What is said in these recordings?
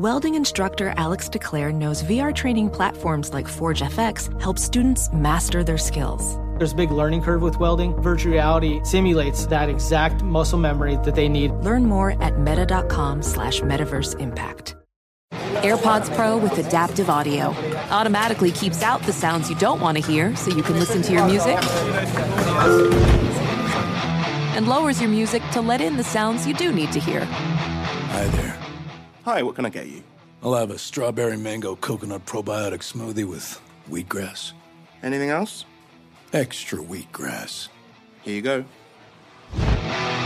Welding instructor Alex DeClaire knows VR training platforms like Forge FX help students master their skills. There's a big learning curve with welding. Virtual reality simulates that exact muscle memory that they need. Learn more at meta.com slash metaverse impact. AirPods Pro with adaptive audio automatically keeps out the sounds you don't want to hear so you can listen to your music and lowers your music to let in the sounds you do need to hear. Hi there. Hi, what can I get you? I'll have a strawberry mango coconut probiotic smoothie with wheatgrass. Anything else? Extra wheatgrass. Here you go.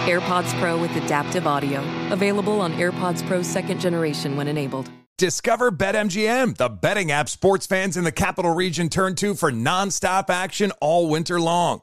AirPods Pro with adaptive audio. Available on AirPods Pro second generation when enabled. Discover BetMGM, the betting app sports fans in the capital region turn to for nonstop action all winter long.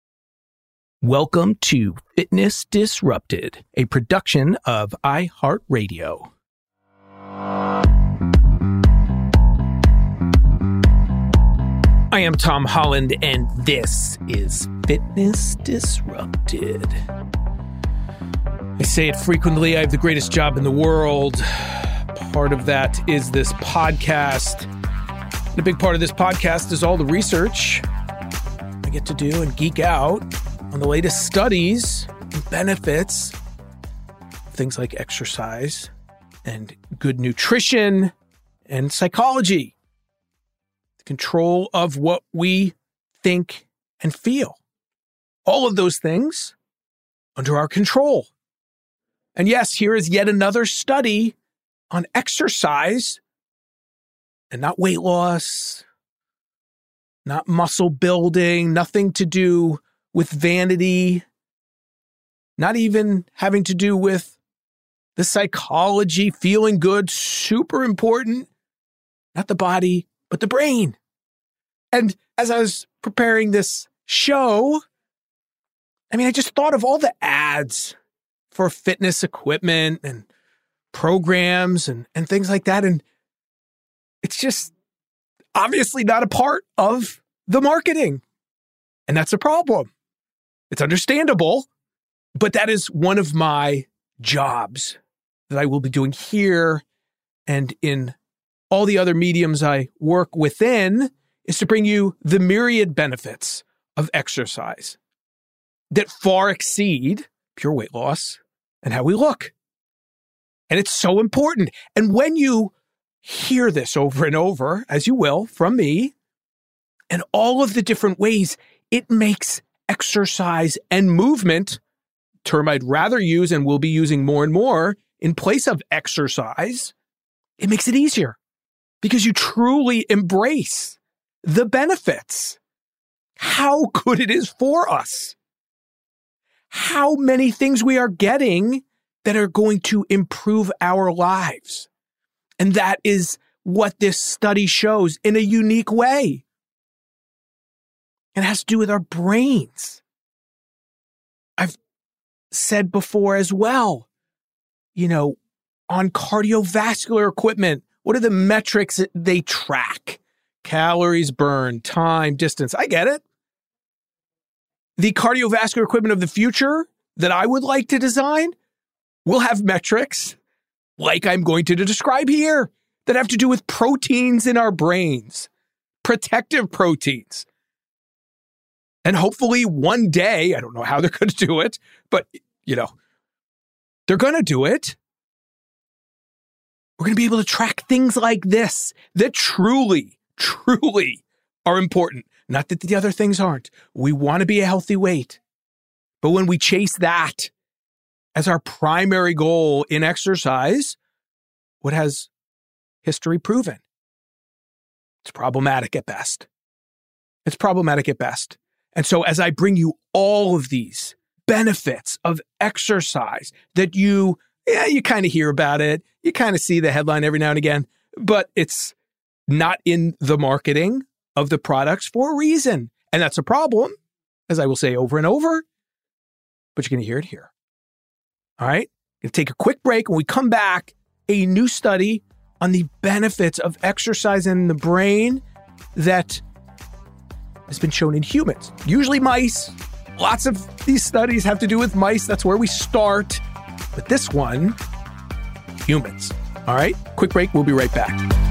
Welcome to Fitness Disrupted, a production of iHeartRadio. I am Tom Holland, and this is Fitness Disrupted. I say it frequently I have the greatest job in the world. Part of that is this podcast. And a big part of this podcast is all the research I get to do and geek out on the latest studies and benefits things like exercise and good nutrition and psychology, the control of what we think and feel. All of those things under our control. And yes, here is yet another study on exercise and not weight loss, not muscle building, nothing to do with vanity, not even having to do with the psychology, feeling good, super important. Not the body, but the brain. And as I was preparing this show, I mean, I just thought of all the ads for fitness equipment and programs and, and things like that. And it's just obviously not a part of the marketing. And that's a problem. It's understandable, but that is one of my jobs that I will be doing here and in all the other mediums I work within is to bring you the myriad benefits of exercise that far exceed pure weight loss and how we look. And it's so important. And when you hear this over and over, as you will from me, and all of the different ways it makes exercise and movement, term I'd rather use and will be using more and more in place of exercise, it makes it easier because you truly embrace the benefits. How good it is for us. How many things we are getting that are going to improve our lives. And that is what this study shows in a unique way. It has to do with our brains. I've said before as well, you know, on cardiovascular equipment, what are the metrics that they track? Calories burned, time, distance. I get it. The cardiovascular equipment of the future that I would like to design will have metrics like I'm going to describe here that have to do with proteins in our brains, protective proteins. And hopefully one day, I don't know how they're going to do it, but you know, they're going to do it. We're going to be able to track things like this that truly, truly are important. Not that the other things aren't. We want to be a healthy weight, But when we chase that as our primary goal in exercise, what has history proven? It's problematic at best. It's problematic at best. And so, as I bring you all of these benefits of exercise that you, yeah, you kind of hear about it, you kind of see the headline every now and again, but it's not in the marketing of the products for a reason. And that's a problem, as I will say over and over, but you're going to hear it here. All right. To take a quick break. When we come back, a new study on the benefits of exercise in the brain that has been shown in humans, usually mice. Lots of these studies have to do with mice. That's where we start. But this one, humans. All right. Quick break. We'll be right back.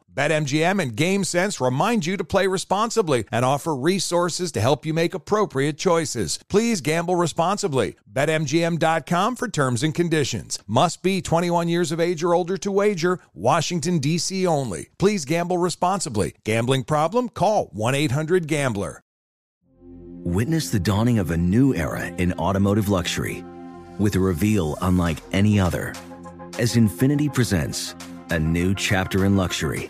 BetMGM and GameSense remind you to play responsibly and offer resources to help you make appropriate choices. Please gamble responsibly. BetMGM.com for terms and conditions. Must be 21 years of age or older to wager. Washington, D.C. only. Please gamble responsibly. Gambling problem? Call 1 800 Gambler. Witness the dawning of a new era in automotive luxury with a reveal unlike any other as Infiniti presents a new chapter in luxury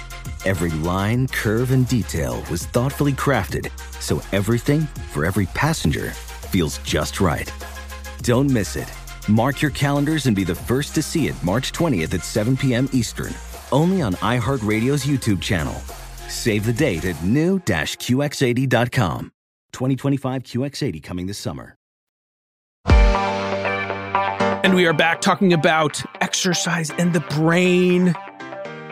Every line, curve, and detail was thoughtfully crafted so everything for every passenger feels just right. Don't miss it. Mark your calendars and be the first to see it March 20th at 7 p.m. Eastern, only on iHeartRadio's YouTube channel. Save the date at new-QX80.com. 2025 QX80 coming this summer. And we are back talking about exercise and the brain.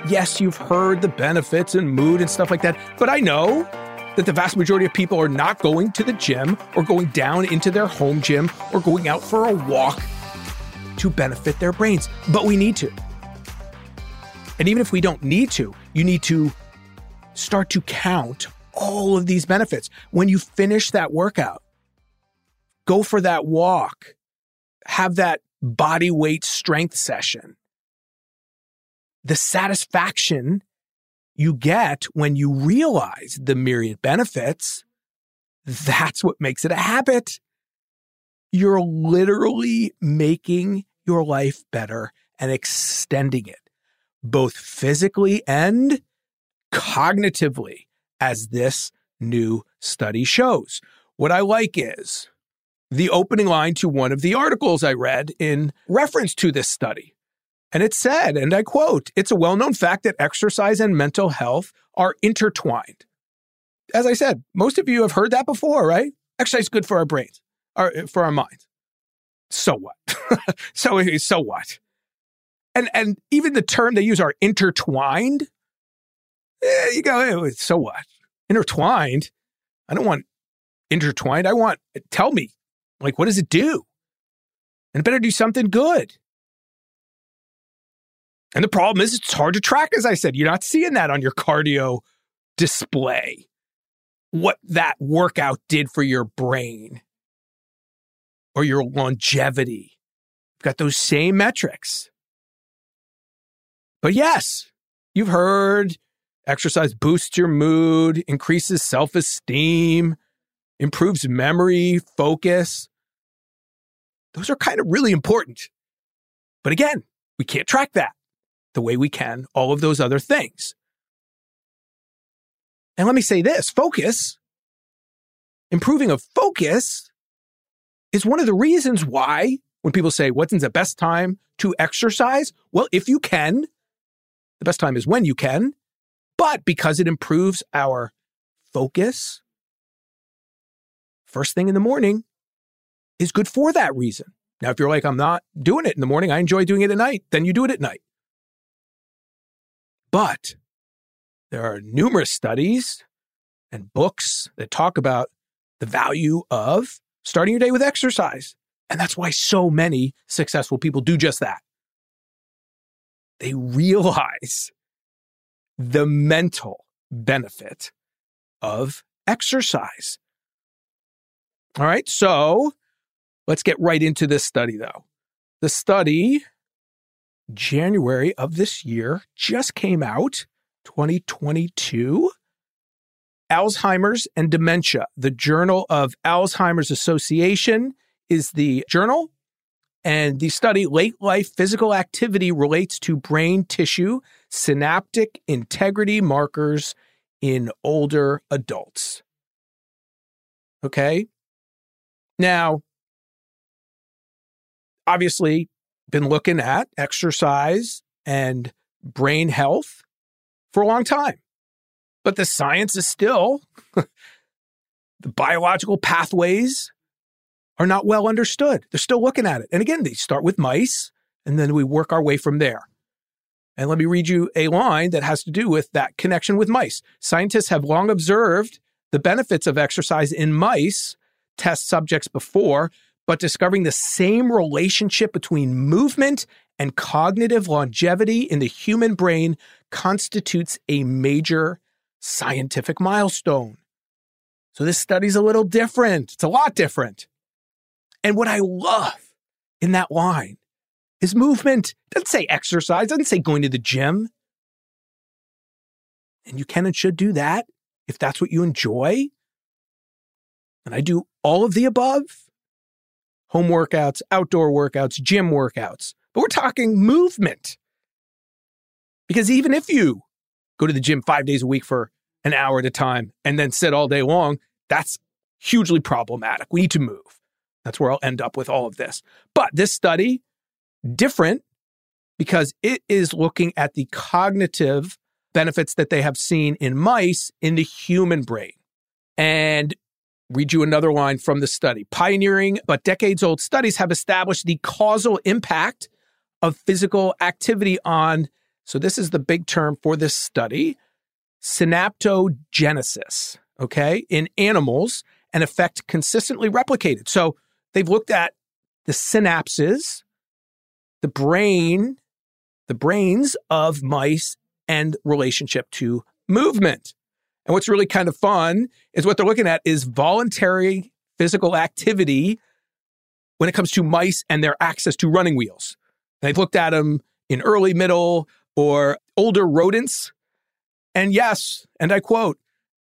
Yes, you've heard the benefits and mood and stuff like that, but I know that the vast majority of people are not going to the gym or going down into their home gym or going out for a walk to benefit their brains. But we need to. And even if we don't need to, you need to start to count all of these benefits. When you finish that workout, go for that walk, have that body weight strength session the satisfaction you get when you realize the myriad benefits, that's what makes it a habit. You're literally making your life better and extending it, both physically and cognitively, as this new study shows. What I like is the opening line to one of the articles I read in reference to this study. And it said, and I quote, it's a well known fact that exercise and mental health are intertwined. As I said, most of you have heard that before, right? Exercise is good for our brains, or for our minds. So what? so so what? And and even the term they use are intertwined. Eh, you go, eh, so what? Intertwined? I don't want intertwined. I want tell me Like, what does it do? And it better do something good. And the problem is, it's hard to track, as I said. You're not seeing that on your cardio display, what that workout did for your brain or your longevity. You've got those same metrics. But yes, you've heard exercise boosts your mood, increases self esteem, improves memory, focus. Those are kind of really important. But again, we can't track that the way we can all of those other things. And let me say this focus, improving of focus is one of the reasons why when people say, what's the best time to exercise? Well, if you can, the best time is when you can, but because it improves our focus, first thing in the morning is good for that reason. Now, if you're like, I'm not doing it in the morning, I enjoy doing it at night, then you do it at night. But there are numerous studies and books that talk about the value of starting your day with exercise. And that's why so many successful people do just that. They realize the mental benefit of exercise. All right, so let's get right into this study though. The study January of this year just came out, 2022. Alzheimer's and Dementia. The Journal of Alzheimer's Association is the journal. And the study, Late Life Physical Activity, relates to brain tissue synaptic integrity markers in older adults. Okay. Now, obviously, been looking at exercise and brain health for a long time. But the science is still, the biological pathways are not well understood. They're still looking at it. And again, they start with mice and then we work our way from there. And let me read you a line that has to do with that connection with mice. Scientists have long observed the benefits of exercise in mice test subjects before, but discovering the same relationship between movement and cognitive longevity in the human brain constitutes a major scientific milestone. So this study's a little different. It's a lot different. And what I love in that line is movement. Doesn't say exercise, doesn't say going to the gym. And you can and should do that if that's what you enjoy. And I do all of the above home workouts, outdoor workouts, gym workouts. But we're talking movement. Because even if you go to the gym five days a week for an hour at a time and then sit all day long, that's hugely problematic. We need to move. That's where I'll end up with all of this. But this study, different because it is looking at the cognitive benefits that they have seen in mice in the human brain. And read you another line from the study. Pioneering but decades old studies have established the causal impact of physical activity on, so this is the big term for this study, synaptogenesis, okay, in animals, an effect consistently replicated. So they've looked at the synapses, the brain, the brains of mice and relationship to movement. And what's really kind of fun is what they're looking at is voluntary physical activity when it comes to mice and their access to running wheels. They've looked at them in early, middle, or older rodents. And yes, and I quote,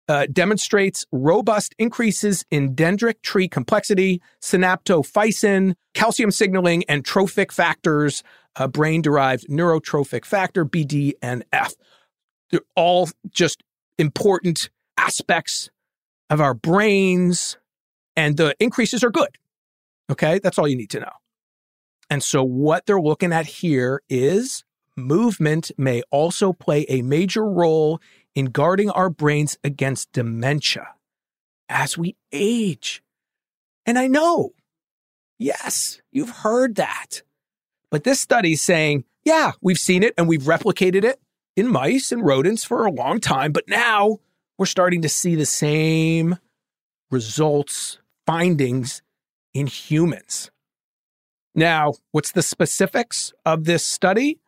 uh, demonstrates robust increases in dendritic tree complexity, synaptophysin, calcium signaling, and trophic factors, uh, brain derived neurotrophic factor, BDNF. They're all just important aspects of our brains, and the increases are good. Okay, that's all you need to know. And so, what they're looking at here is movement may also play a major role in guarding our brains against dementia as we age. And I know, yes, you've heard that. But this study is saying, yeah, we've seen it and we've replicated it in mice and rodents for a long time, but now we're starting to see the same results, findings in humans. Now, what's the specifics of this study?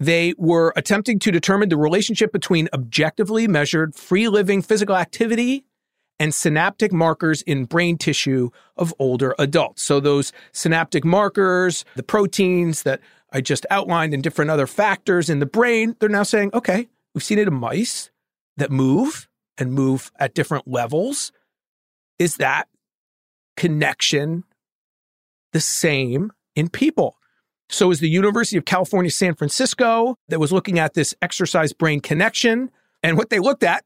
They were attempting to determine the relationship between objectively measured free living physical activity and synaptic markers in brain tissue of older adults. So, those synaptic markers, the proteins that I just outlined, and different other factors in the brain, they're now saying, okay, we've seen it in mice that move and move at different levels. Is that connection the same in people? So is the University of California, San Francisco that was looking at this exercise brain connection. And what they looked at,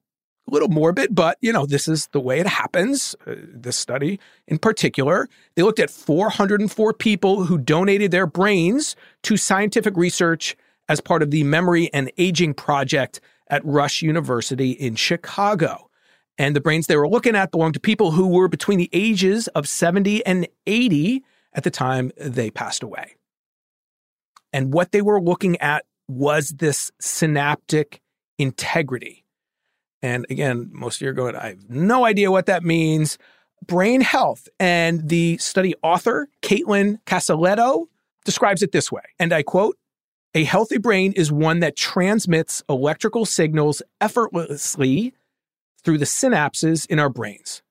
little morbid, but you know, this is the way it happens. Uh, this study in particular, they looked at 404 people who donated their brains to scientific research as part of the Memory and Aging Project at Rush University in Chicago. And the brains they were looking at belonged to people who were between the ages of 70 and 80 at the time they passed away. And what they were looking at was this synaptic integrity. And again, most of you are going, I have no idea what that means. Brain health. And the study author, Kaitlin Casaletto, describes it this way. And I quote, a healthy brain is one that transmits electrical signals effortlessly through the synapses in our brains.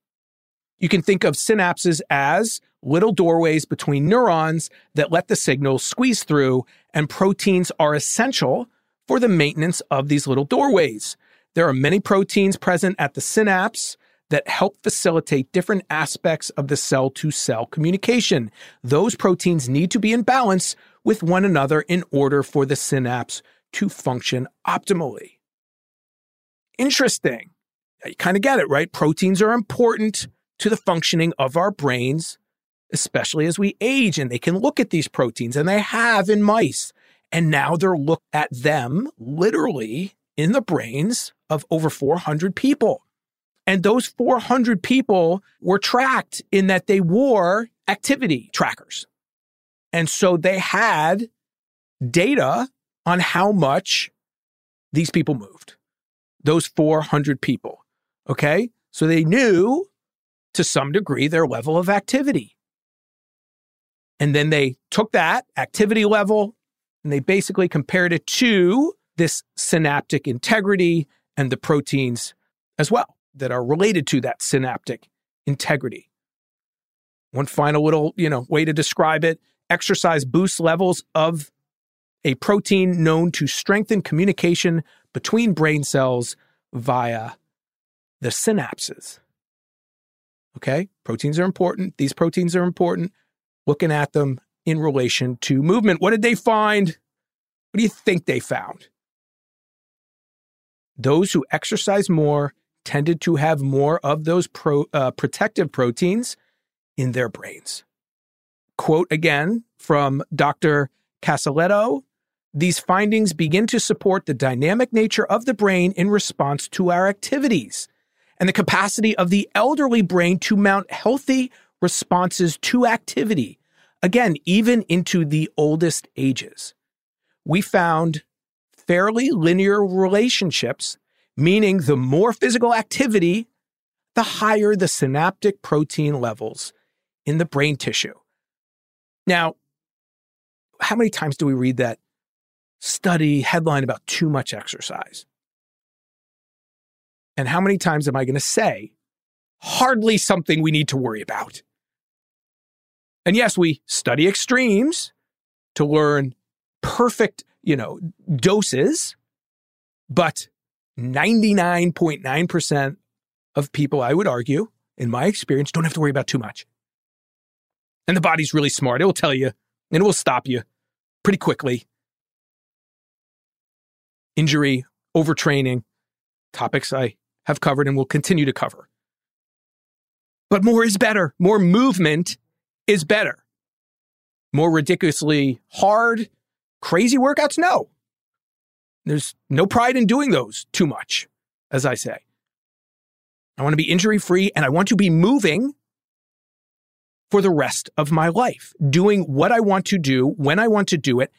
You can think of synapses as little doorways between neurons that let the signals squeeze through, and proteins are essential for the maintenance of these little doorways. There are many proteins present at the synapse that help facilitate different aspects of the cell to cell communication. Those proteins need to be in balance with one another in order for the synapse to function optimally. Interesting. You kind of get it, right? Proteins are important to the functioning of our brains especially as we age. And they can look at these proteins, and they have in mice. And now they're look at them literally in the brains of over 400 people. And those 400 people were tracked in that they wore activity trackers. And so they had data on how much these people moved, those 400 people. Okay. So they knew to some degree their level of activity. And then they took that activity level and they basically compared it to this synaptic integrity and the proteins as well that are related to that synaptic integrity. One final little, you know, way to describe it, exercise boosts levels of a protein known to strengthen communication between brain cells via the synapses. Okay? Proteins are important. These proteins are important looking at them in relation to movement. What did they find? What do you think they found? Those who exercise more tended to have more of those pro, uh, protective proteins in their brains. Quote again from Dr. Casaletto These findings begin to support the dynamic nature of the brain in response to our activities and the capacity of the elderly brain to mount healthy responses to activity, again, even into the oldest ages. We found fairly linear relationships, meaning the more physical activity, the higher the synaptic protein levels in the brain tissue. Now, how many times do we read that study headline about too much exercise? And how many times am I going to say, hardly something we need to worry about? And yes, we study extremes to learn perfect, you know, doses, but 99.9% of people, I would argue, in my experience, don't have to worry about too much. And the body's really smart. It will tell you and it will stop you pretty quickly. Injury, overtraining, topics I have covered and will continue to cover. But more is better. More movement is better. More ridiculously hard, crazy workouts? No. There's no pride in doing those too much, as I say. I want to be injury free and I want to be moving for the rest of my life, doing what I want to do when I want to do it,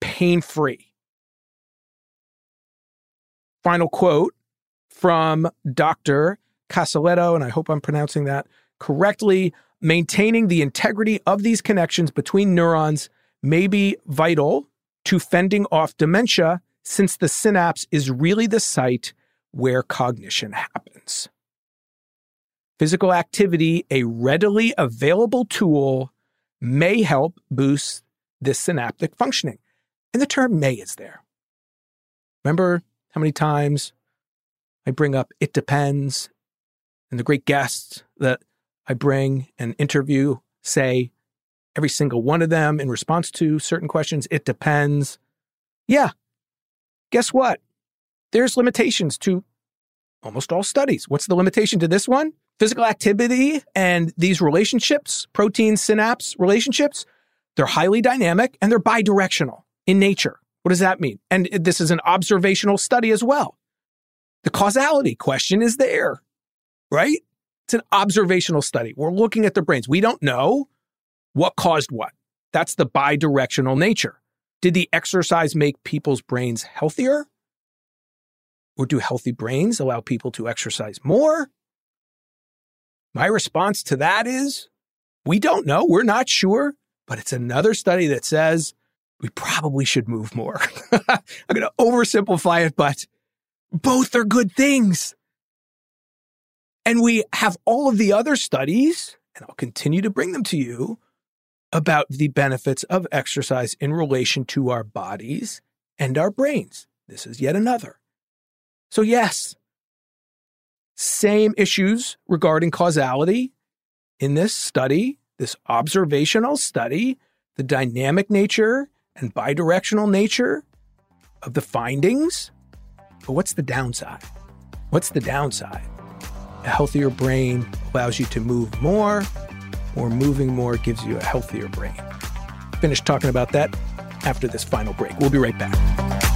pain free. Final quote from Dr. Casaletto, and I hope I'm pronouncing that correctly. maintaining the integrity of these connections between neurons may be vital to fending off dementia since the synapse is really the site where cognition happens. Physical activity, a readily available tool, may help boost this synaptic functioning. And the term may is there. Remember how many times I bring up it depends, and the great guests that I bring and interview say every single one of them in response to certain questions, it depends. Yeah. Guess what? There's limitations to almost all studies. What's the limitation to this one? Physical activity and these relationships, protein synapse relationships, they're highly dynamic and they're bidirectional in nature. What does that mean? And this is an observational study as well. The causality question is there, right? It's an observational study. We're looking at the brains. We don't know what caused what. That's the bidirectional nature. Did the exercise make people's brains healthier? Or do healthy brains allow people to exercise more? My response to that is we don't know. We're not sure, but it's another study that says we probably should move more. I'm going to oversimplify it, but both are good things. And we have all of the other studies, and I'll continue to bring them to you, about the benefits of exercise in relation to our bodies and our brains. This is yet another. So, yes, same issues regarding causality in this study, this observational study, the dynamic nature and bidirectional nature of the findings. But what's the downside? What's the downside? A healthier brain allows you to move more, or moving more gives you a healthier brain. Finish talking about that after this final break. We'll be right back.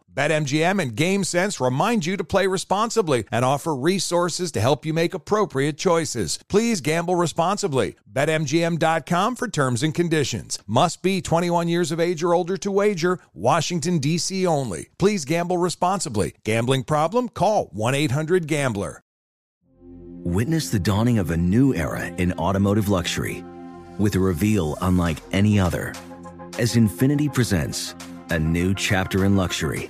BetMGM and GameSense remind you to play responsibly and offer resources to help you make appropriate choices. Please gamble responsibly. BetMGM.com for terms and conditions. Must be 21 years of age or older to wager. Washington, D.C. only. Please gamble responsibly. Gambling problem? Call 1 800 Gambler. Witness the dawning of a new era in automotive luxury with a reveal unlike any other as Infiniti presents a new chapter in luxury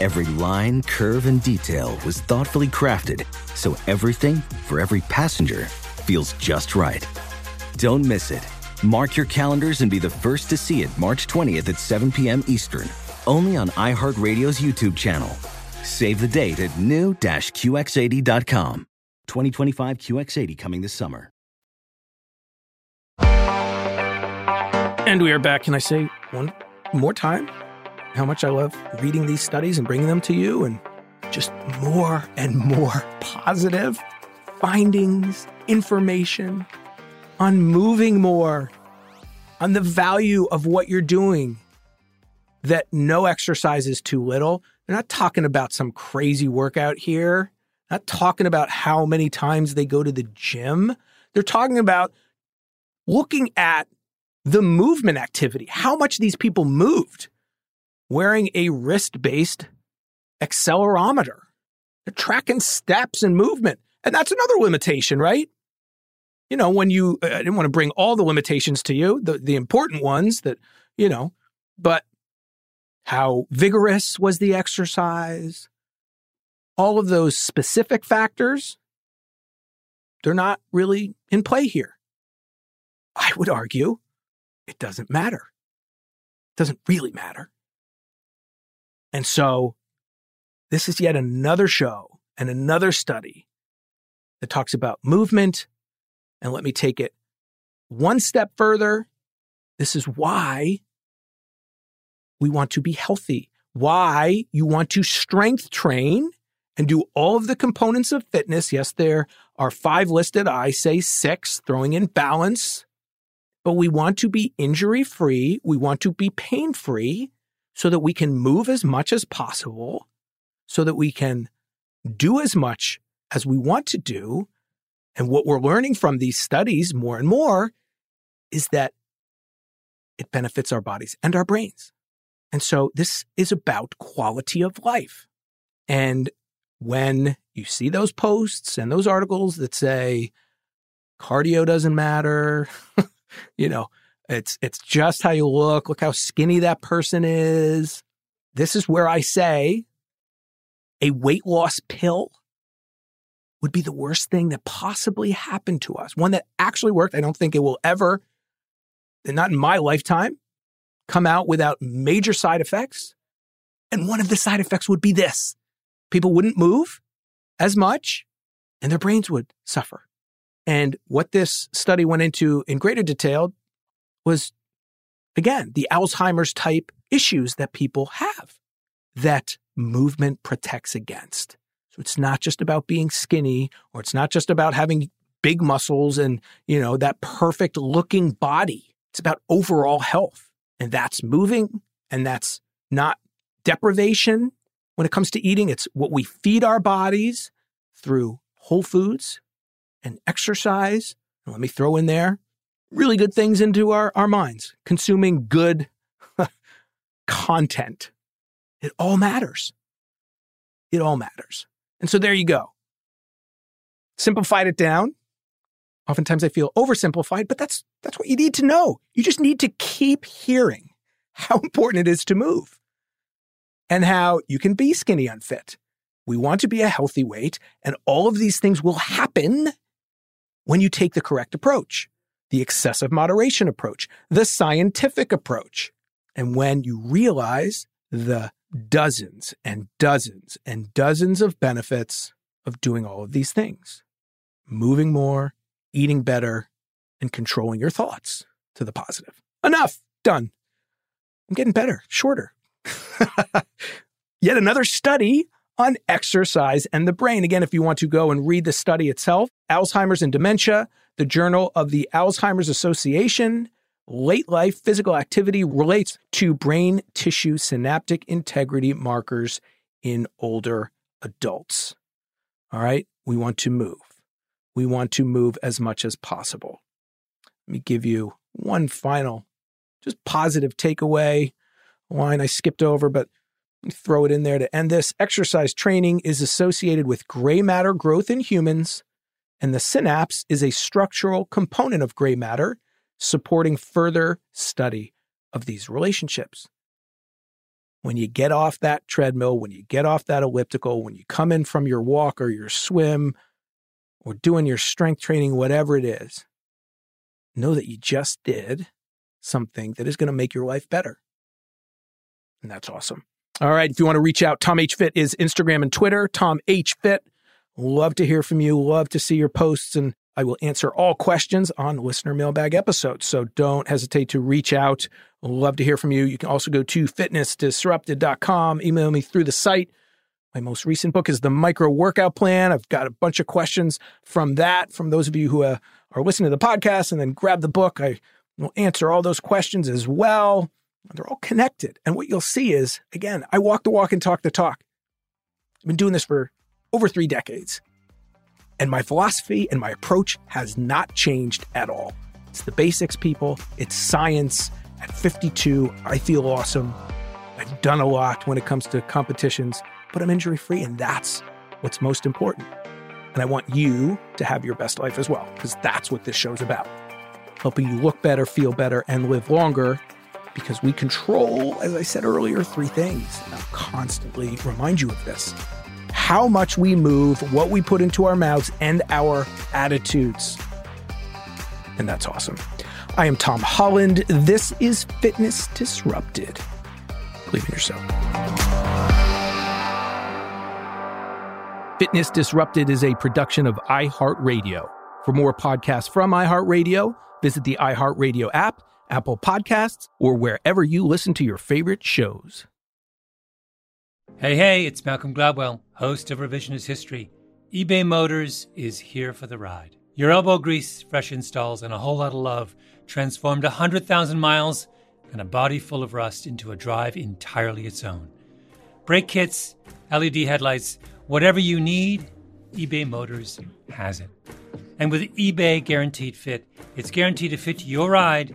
Every line, curve, and detail was thoughtfully crafted so everything for every passenger feels just right. Don't miss it. Mark your calendars and be the first to see it March 20th at 7 p.m. Eastern, only on iHeartRadio's YouTube channel. Save the date at new-QX80.com. 2025 QX80 coming this summer. And we are back. Can I say one more time? How much I love reading these studies and bringing them to you, and just more and more positive findings, information on moving more, on the value of what you're doing, that no exercise is too little. They're not talking about some crazy workout here, not talking about how many times they go to the gym. They're talking about looking at the movement activity, how much these people moved, wearing a wrist based accelerometer. They're tracking steps and movement. And that's another limitation, right? You know, when you, uh, I didn't want to bring all the limitations to you, the, the important ones that, you know, but how vigorous was the exercise? All of those specific factors, they're not really in play here. I would argue it doesn't matter. It doesn't really matter. And so this is yet another show and another study that talks about movement. And let me take it one step further. This is why we want to be healthy, why you want to strength train and do all of the components of fitness. Yes, there are five listed. I say six, throwing in balance. But we want to be injury free. We want to be pain free so that we can move as much as possible, so that we can do as much as we want to do. And what we're learning from these studies more and more is that it benefits our bodies and our brains. And so this is about quality of life. And when you see those posts and those articles that say cardio doesn't matter, you know, it's it's just how you look, look how skinny that person is. This is where I say a weight loss pill would be the worst thing that possibly happened to us. One that actually worked. I don't think it will ever, not in my lifetime, come out without major side effects. And one of the side effects would be this people wouldn't move as much and their brains would suffer. And what this study went into in greater detail was, again, the Alzheimer's type issues that people have that movement protects against. So it's not just about being skinny or it's not just about having big muscles and, you know, that perfect looking body. It's about overall health. And that's moving and that's not deprivation when it comes to eating. It's what we feed our bodies through whole foods and exercise. And let me throw in there really good things into our, our minds, consuming good content. It all matters. It all matters. And so there you go. Simplified it down. Oftentimes I feel oversimplified, but that's that's what you need to know. You just need to keep hearing how important it is to move and how you can be skinny unfit. We want to be a healthy weight, and all of these things will happen when you take the correct approach the excessive moderation approach, the scientific approach. And when you realize the dozens and dozens and dozens of benefits of doing all of these things, moving more, eating better, and controlling your thoughts to the positive. Enough, done. I'm getting better, shorter. Yet another study on exercise and the brain. Again, if you want to go and read the study itself, Alzheimer's and Dementia, the Journal of the Alzheimer's Association, late life physical activity relates to brain tissue synaptic integrity markers in older adults. All right, we want to move. We want to move as much as possible. Let me give you one final, just positive takeaway line I skipped over, but throw it in there to end this. Exercise training is associated with gray matter growth in humans, and the synapse is a structural component of gray matter, supporting further study of these relationships. When you get off that treadmill, when you get off that elliptical, when you come in from your walk or your swim or doing your strength training, whatever it is, know that you just did something that is going to make your life better. And that's awesome. All right. If you want to reach out, Tom H. Fit is Instagram and Twitter. Tom H. Fit. Love to hear from you. Love to see your posts. And I will answer all questions on listener mailbag episodes. So don't hesitate to reach out. Love to hear from you. You can also go to fitnessdisrupted.com, email me through the site. My most recent book is the Micro Workout Plan. I've got a bunch of questions from that, from those of you who uh, are listening to the podcast and then grab the book, I will answer all those questions as well. They're all connected. And what you'll see is, again, I walk the walk and talk the talk. I've been doing this for over three decades. And my philosophy and my approach has not changed at all. It's the basics, people. It's science. At 52, I feel awesome. I've done a lot when it comes to competitions, but I'm injury free, and that's what's most important. And I want you to have your best life as well, because that's what this show's about helping you look better, feel better, and live longer. Because we control, as I said earlier, three things. And I'll constantly remind you of this how much we move, what we put into our mouths, and our attitudes. And that's awesome. I am Tom Holland. This is Fitness Disrupted. Believe in yourself. Fitness Disrupted is a production of iHeartRadio. For more podcasts from iHeartRadio, visit the iHeartRadio app, Apple Podcasts, or wherever you listen to your favorite shows. Hey, hey, it's Malcolm Gladwell, host of Revisionist History. eBay Motors is here for the ride. Your elbow grease, fresh installs, and a whole lot of love transformed a 100,000 miles and a body full of rust into a drive entirely its own. Brake kits, LED headlights, whatever you need, eBay Motors has it. And with eBay Guaranteed Fit, it's guaranteed to fit your ride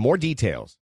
more details.